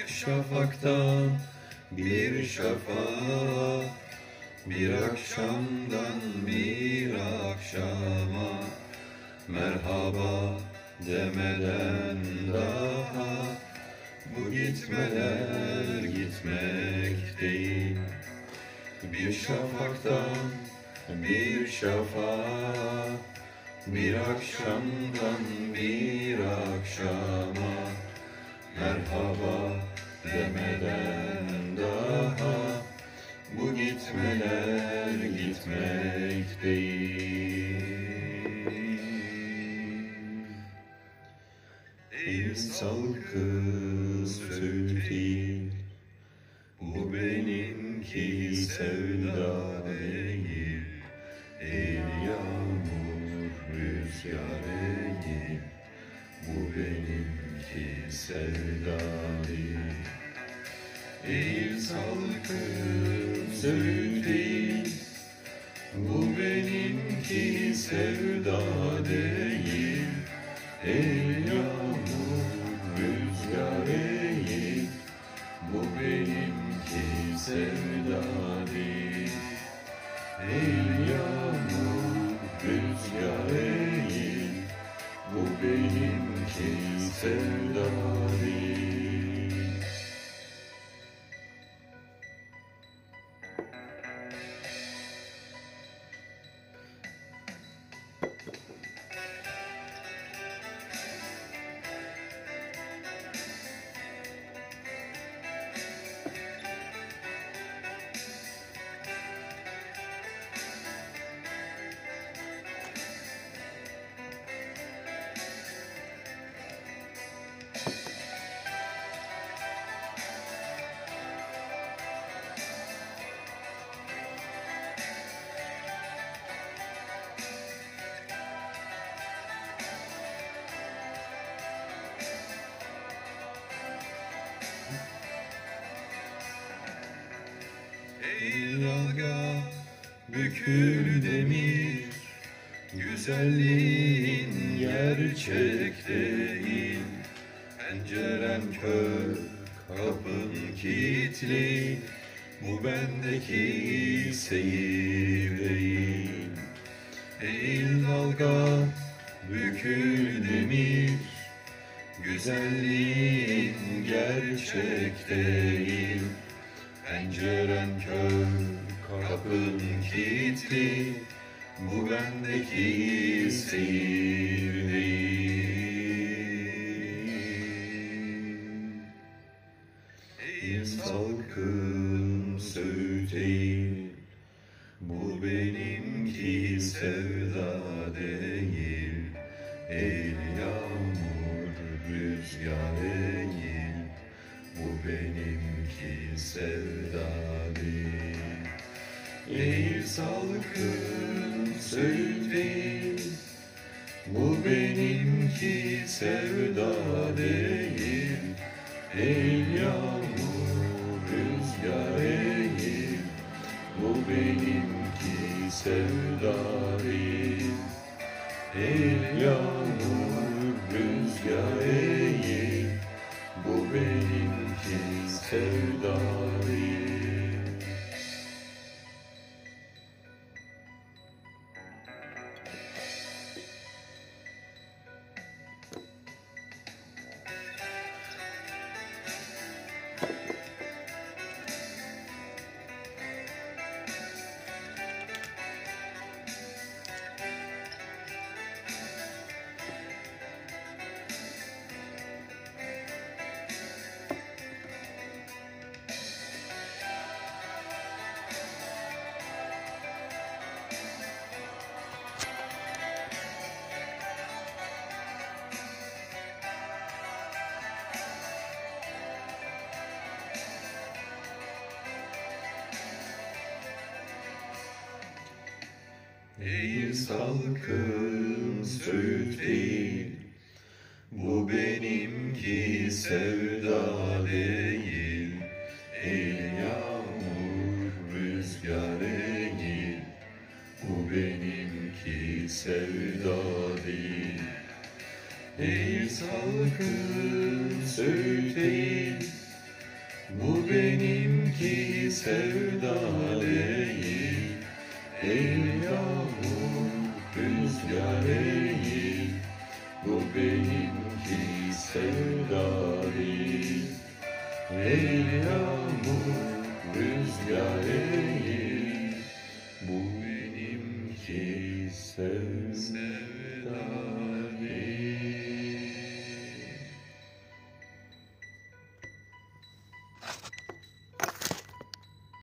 Bir şafaktan bir şafağa Bir akşamdan bir akşama. Merhaba demeden daha Bu gitmeler gitmek değil. Bir şafaktan bir şafağa Bir akşamdan bir akşama. Merhaba demeden daha Bu gitmeler gitmek değil. Ey salkı söğüt Bu benimki sevda değil. Ey yağmur rüzgar değil. Bu benimki sevda değil Ey salkım söğüt değil. Bu benimki sevda değil. Ey yağmur rüzgar değil Bu benimki sevda değil. Ey yağmur rüzgar değil Bu benimki sevda değil dalga bükül demir. Güzelliğin gerçek değil Pencerem kör kapın kilitli. Bu bendeki seyir değil Eğil dalga bükül demir. Güzelliğin gerçek değil Pencerem kör, kapın kilitli Bu bendeki seyir değil. Ey salkım söğüt Bu benimki sevda değil. Ey yağmur rüzgar değil Bu benimki sevda değil Ey salkım söğüt değil. Bu benimki sevda değil. Ey yağmur rüzgar değil. Bu benimki sevda değil. Ey yağmur rüzgar değil. Bu benimki sevda değil Ey salkım söğüt değil. Bu benimki sevda değil. Ey yağmur rüzgar değil Bu benimki sevda değil. Ey salkım söğüt değil. Bu benimki sevda değil. Ey yağmur rüzgar değil Bu benimki sevda değil Ey yağmur rüzgar değil Bu benimki sevda